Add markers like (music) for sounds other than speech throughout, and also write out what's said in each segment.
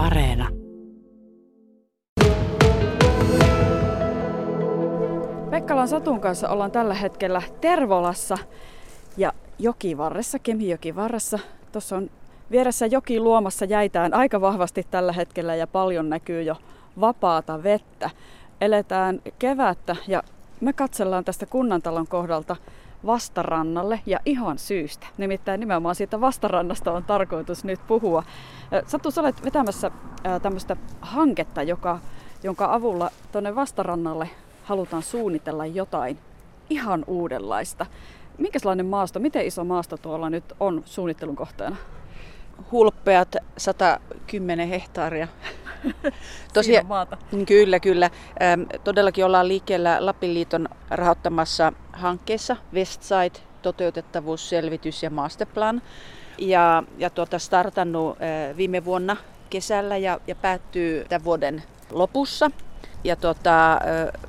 Areena. Pekkalan Satun kanssa ollaan tällä hetkellä Tervolassa ja jokivarressa, Kemijokivarressa. Tuossa on vieressä joki luomassa jäitään aika vahvasti tällä hetkellä ja paljon näkyy jo vapaata vettä. Eletään kevättä ja me katsellaan tästä kunnantalon kohdalta vastarannalle ja ihan syystä. Nimittäin nimenomaan siitä vastarannasta on tarkoitus nyt puhua. Satu, sä olet vetämässä tämmöistä hanketta, joka, jonka avulla tuonne vastarannalle halutaan suunnitella jotain ihan uudenlaista. Minkälainen maasto, miten iso maasto tuolla nyt on suunnittelun kohteena? Hulppeat 110 hehtaaria. Tosiaan, maata. Kyllä, kyllä. Todellakin ollaan liikkeellä Lapin liiton rahoittamassa hankkeessa Westside, toteutettavuusselvitys ja masterplan. Ja, ja tuota, startannut viime vuonna kesällä ja, ja päättyy tämän vuoden lopussa. Ja tota,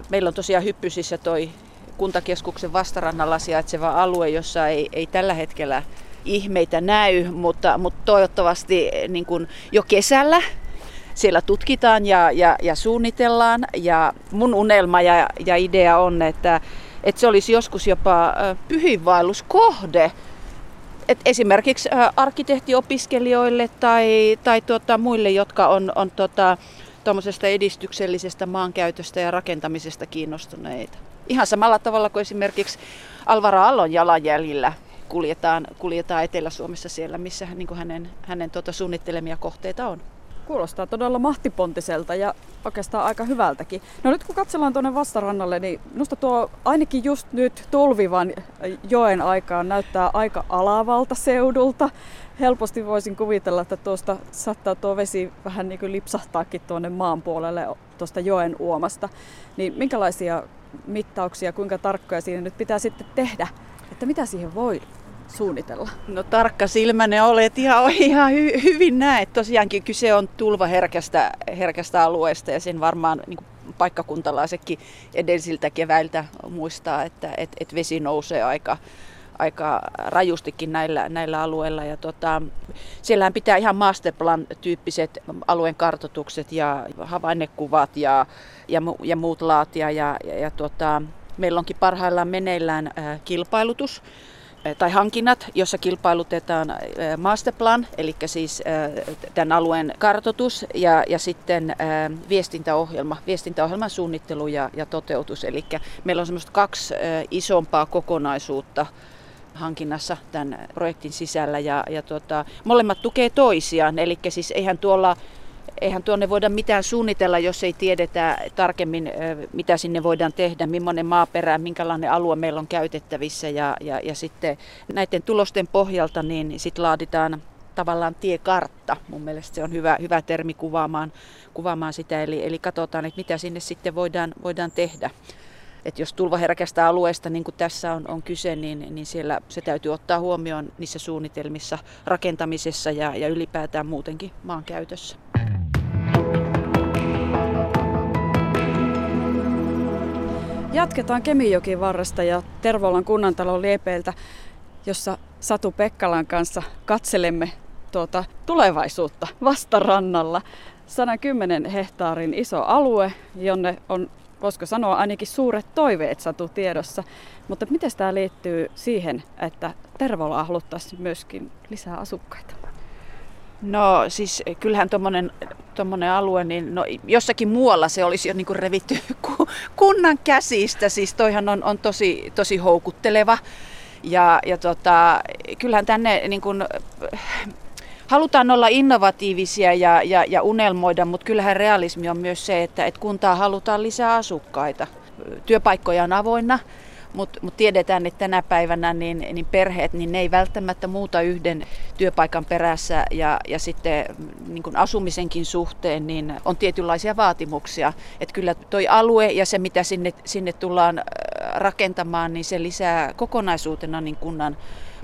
meillä on tosiaan Hyppysissä toi kuntakeskuksen vastarannalla sijaitseva alue, jossa ei, ei tällä hetkellä ihmeitä näy, mutta, mutta toivottavasti niin kuin jo kesällä siellä tutkitaan ja, ja, ja suunnitellaan. Ja mun unelma ja, ja idea on, että, että se olisi joskus jopa pyhinvaelluskohde. Et esimerkiksi arkkitehtiopiskelijoille tai, tai tuota, muille, jotka on, on tuota, edistyksellisestä maankäytöstä ja rakentamisesta kiinnostuneita. Ihan samalla tavalla kuin esimerkiksi Alvaro Allon jalanjäljillä kuljetaan, kuljetaan Etelä-Suomessa siellä, missä niin hänen, hänen tuota, suunnittelemia kohteita on. Kuulostaa todella mahtipontiselta ja oikeastaan aika hyvältäkin. No nyt kun katsellaan tuonne vastarannalle, niin minusta tuo ainakin just nyt tulvivan joen aikaan näyttää aika alavalta seudulta. Helposti voisin kuvitella, että tuosta saattaa tuo vesi vähän niin kuin lipsahtaakin tuonne maan puolelle tuosta joen uomasta. Niin minkälaisia mittauksia, kuinka tarkkoja siinä nyt pitää sitten tehdä, että mitä siihen voi suunnitella? No tarkka silmäne olet ihan, ihan hy, hyvin näet. Tosiaankin kyse on tulvaherkästä herkästä alueesta ja sen varmaan niin paikkakuntalaisetkin edellisiltä keväiltä muistaa, että et, et vesi nousee aika, aika rajustikin näillä, näillä alueilla. Ja tota, siellähän pitää ihan masterplan-tyyppiset alueen kartotukset ja havainnekuvat ja, ja, ja muut laatia. Ja, ja, ja tota, meillä onkin parhaillaan meneillään äh, kilpailutus tai hankinnat, jossa kilpailutetaan masterplan, eli siis tämän alueen kartoitus ja, ja sitten viestintäohjelma, viestintäohjelman suunnittelu ja, ja toteutus. Eli meillä on semmoista kaksi isompaa kokonaisuutta hankinnassa tämän projektin sisällä ja, ja tota, molemmat tukee toisiaan, eli siis eihän tuolla eihän tuonne voida mitään suunnitella, jos ei tiedetä tarkemmin, mitä sinne voidaan tehdä, millainen maaperä, minkälainen alue meillä on käytettävissä. Ja, ja, ja sitten näiden tulosten pohjalta niin sit laaditaan tavallaan tiekartta. Mun mielestä se on hyvä, hyvä termi kuvaamaan, kuvaamaan sitä, eli, eli katsotaan, että mitä sinne sitten voidaan, voidaan tehdä. Et jos tulvaherkästä alueesta, niin kuin tässä on, on kyse, niin, niin siellä se täytyy ottaa huomioon niissä suunnitelmissa, rakentamisessa ja, ja ylipäätään muutenkin maankäytössä. Jatketaan Kemijokin varresta ja Tervolan kunnantalon liepeiltä, jossa Satu Pekkalan kanssa katselemme tuota tulevaisuutta vastarannalla. 110 hehtaarin iso alue, jonne on, voisiko sanoa, ainakin suuret toiveet Satu tiedossa. Mutta miten tämä liittyy siihen, että Tervola haluttaisiin myöskin lisää asukkaita? No siis kyllähän tuommoinen alue, niin no, jossakin muualla se olisi jo niinku revitty (laughs) kunnan käsistä. Siis toihan on, on tosi, tosi houkutteleva. Ja, ja tota, kyllähän tänne niin kun, halutaan olla innovatiivisia ja, ja, ja unelmoida, mutta kyllähän realismi on myös se, että, että kuntaa halutaan lisää asukkaita. Työpaikkoja on avoinna mutta mut tiedetään, että tänä päivänä niin, niin perheet niin ne ei välttämättä muuta yhden työpaikan perässä ja, ja sitten niin kun asumisenkin suhteen niin on tietynlaisia vaatimuksia. Että kyllä toi alue ja se mitä sinne, sinne tullaan rakentamaan, niin se lisää kokonaisuutena niin kunnan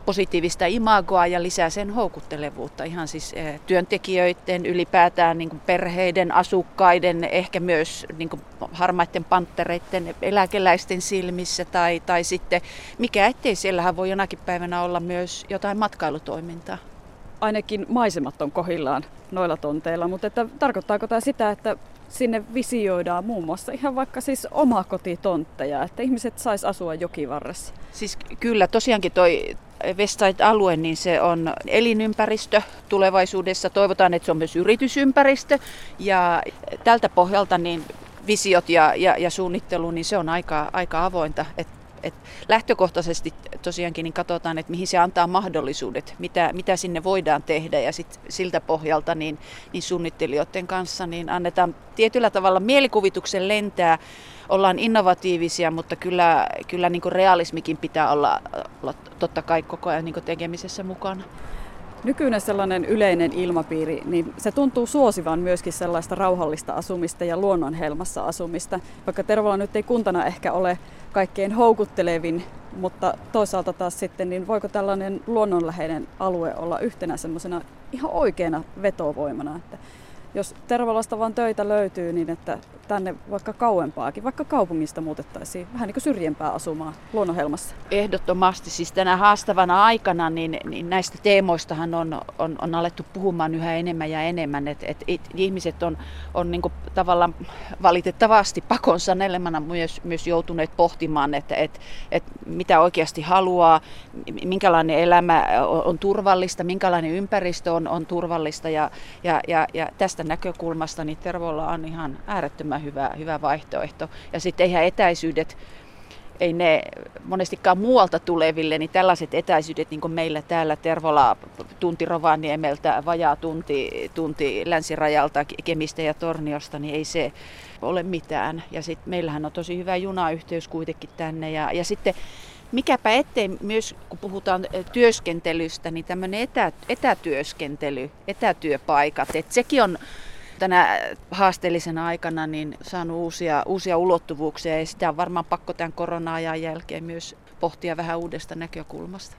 positiivista imagoa ja lisää sen houkuttelevuutta ihan siis eh, työntekijöiden, ylipäätään niin kuin perheiden, asukkaiden, ehkä myös niin kuin harmaiden panttereiden, eläkeläisten silmissä tai, tai sitten mikä ettei siellähän voi jonakin päivänä olla myös jotain matkailutoimintaa. ainakin maisemat on kohillaan noilla tonteilla, mutta että, tarkoittaako tämä sitä, että sinne visioidaan muun muassa ihan vaikka siis omakotitontteja, että ihmiset sais asua jokivarressa? Siis kyllä, tosiaankin toi Westside-alue, niin se on elinympäristö tulevaisuudessa. Toivotaan, että se on myös yritysympäristö. Ja tältä pohjalta niin visiot ja, ja, ja suunnittelu, niin se on aika, aika avointa. Et, et lähtökohtaisesti tosiaankin niin katsotaan, että mihin se antaa mahdollisuudet, mitä, mitä sinne voidaan tehdä ja sit siltä pohjalta niin, niin suunnittelijoiden kanssa niin annetaan tietyllä tavalla mielikuvituksen lentää, ollaan innovatiivisia, mutta kyllä, kyllä niin realismikin pitää olla, olla totta kai koko ajan niin tekemisessä mukana. Nykyinen sellainen yleinen ilmapiiri, niin se tuntuu suosivan myöskin sellaista rauhallista asumista ja luonnonhelmassa asumista, vaikka Tervola nyt ei kuntana ehkä ole kaikkein houkuttelevin, mutta toisaalta taas sitten, niin voiko tällainen luonnonläheinen alue olla yhtenä semmoisena ihan oikeana vetovoimana, että jos Tervalasta vaan töitä löytyy, niin että tänne vaikka kauempaakin, vaikka kaupungista muutettaisiin vähän niin kuin syrjempää asumaan luonnonhelmassa? Ehdottomasti. Siis tänä haastavana aikana niin, niin näistä teemoistahan on, on, on alettu puhumaan yhä enemmän ja enemmän. Et, et, et ihmiset on, on niin tavallaan valitettavasti pakon sanelemana myös, myös joutuneet pohtimaan, että et, et mitä oikeasti haluaa, minkälainen elämä on, on turvallista, minkälainen ympäristö on, on turvallista. Ja, ja, ja, ja tästä näkökulmasta niin Tervolla on ihan äärettömän hyvä, hyvä vaihtoehto. Ja sitten eihän etäisyydet, ei ne monestikaan muualta tuleville, niin tällaiset etäisyydet niin kuin meillä täällä Tervola tunti Rovaniemeltä, vajaa tunti, tunti länsirajalta, Kemistä ja Torniosta, niin ei se ole mitään. Ja sitten meillähän on tosi hyvä junayhteys kuitenkin tänne. Ja, ja sitten mikäpä ettei myös, kun puhutaan työskentelystä, niin tämmöinen etä, etätyöskentely, etätyöpaikat, että sekin on tänä haasteellisena aikana niin saanut uusia, uusia ulottuvuuksia ja sitä on varmaan pakko tämän korona-ajan jälkeen myös pohtia vähän uudesta näkökulmasta.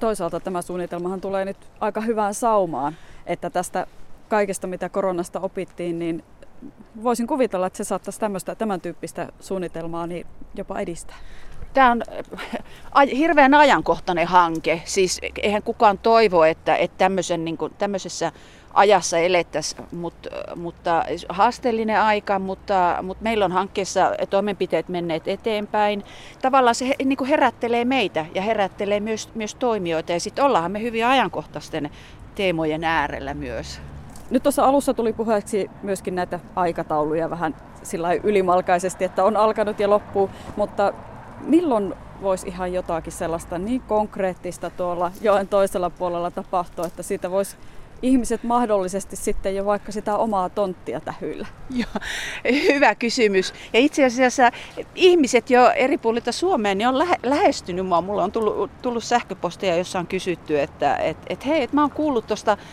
Toisaalta tämä suunnitelmahan tulee nyt aika hyvään saumaan, että tästä kaikesta mitä koronasta opittiin, niin voisin kuvitella, että se saattaisi tämmöistä, tämän tyyppistä suunnitelmaa niin jopa edistää. Tämä on hirveän ajankohtainen hanke. Siis eihän kukaan toivo, että, että tämmöisen, niin kuin, tämmöisessä ajassa elettäisiin, mutta, mutta haasteellinen aika, mutta, mutta meillä on hankkeessa toimenpiteet menneet eteenpäin. Tavallaan se niin kuin herättelee meitä ja herättelee myös, myös toimijoita ja sitten ollaan me hyvin ajankohtaisten teemojen äärellä myös. Nyt tuossa alussa tuli puheeksi myöskin näitä aikatauluja vähän sillä ylimalkaisesti, että on alkanut ja loppuu, mutta milloin voisi ihan jotakin sellaista niin konkreettista tuolla joen toisella puolella tapahtua, että siitä voisi ihmiset mahdollisesti sitten jo vaikka sitä omaa tonttia tähyillä? Joo, hyvä kysymys. Ja itse asiassa ihmiset jo eri puolilta Suomeen niin on lähe, lähestynyt mua. Mulla on tullut, tullut sähköposteja, jossa on kysytty, että et, et hei, et mä oon kuullut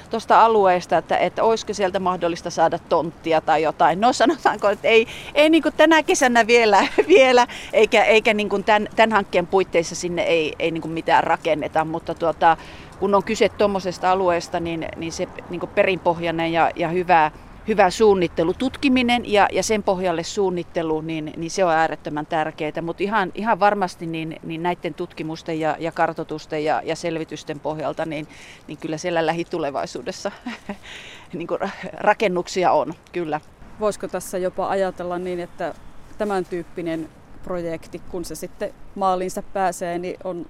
tuosta alueesta, että et olisiko sieltä mahdollista saada tonttia tai jotain. No sanotaanko, että ei, ei niin tänä kesänä vielä, (laughs) vielä eikä, eikä niin tämän, tämän hankkeen puitteissa sinne ei, ei niin mitään rakenneta, mutta tuota, kun on kyse tuommoisesta alueesta, niin, niin se niin perinpohjainen ja, ja hyvä, hyvä suunnittelu, tutkiminen ja, ja sen pohjalle suunnittelu, niin, niin se on äärettömän tärkeää. Mutta ihan, ihan varmasti niin, niin näiden tutkimusten ja, ja kartotusten ja, ja selvitysten pohjalta, niin, niin kyllä siellä lähitulevaisuudessa (laughs) niin rakennuksia on, kyllä. Voisiko tässä jopa ajatella niin, että tämän tyyppinen projekti, kun se sitten maalinsa pääsee, niin on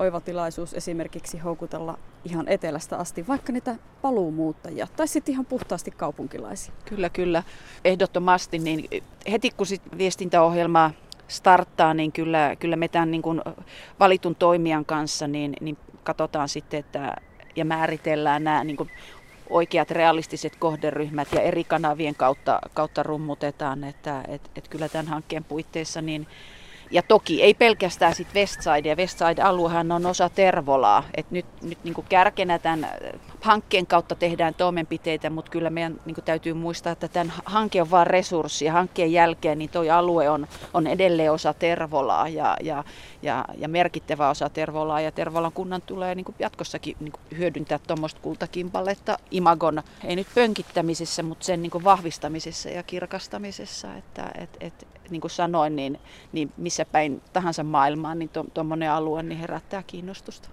oiva tilaisuus esimerkiksi houkutella ihan etelästä asti vaikka niitä paluumuuttajia tai sitten ihan puhtaasti kaupunkilaisia. Kyllä, kyllä. Ehdottomasti. Niin heti kun sit viestintäohjelma starttaa, niin kyllä, kyllä me tämän niin kuin valitun toimijan kanssa niin, niin katsotaan sitten, että ja määritellään nämä niin oikeat realistiset kohderyhmät ja eri kanavien kautta, kautta rummutetaan, että et, et kyllä tämän hankkeen puitteissa niin ja toki ei pelkästään sit Westside, ja Westside-aluehan on osa Tervolaa. Et nyt nyt niin kärkenä tämän hankkeen kautta tehdään toimenpiteitä, mutta kyllä meidän niin täytyy muistaa, että tämän hanke on vain resurssi. Ja hankkeen jälkeen niin tuo alue on, on edelleen osa Tervolaa ja, ja, ja, ja merkittävä osa Tervolaa. Ja Tervolan kunnan tulee niin jatkossakin niin hyödyntää tuommoista kultakimpaletta imagon, ei nyt pönkittämisessä, mutta sen niin vahvistamisessa ja kirkastamisessa. Että, et, et, niin kuin sanoin, niin, niin missä päin tahansa maailmaan, niin tuommoinen alue niin herättää kiinnostusta.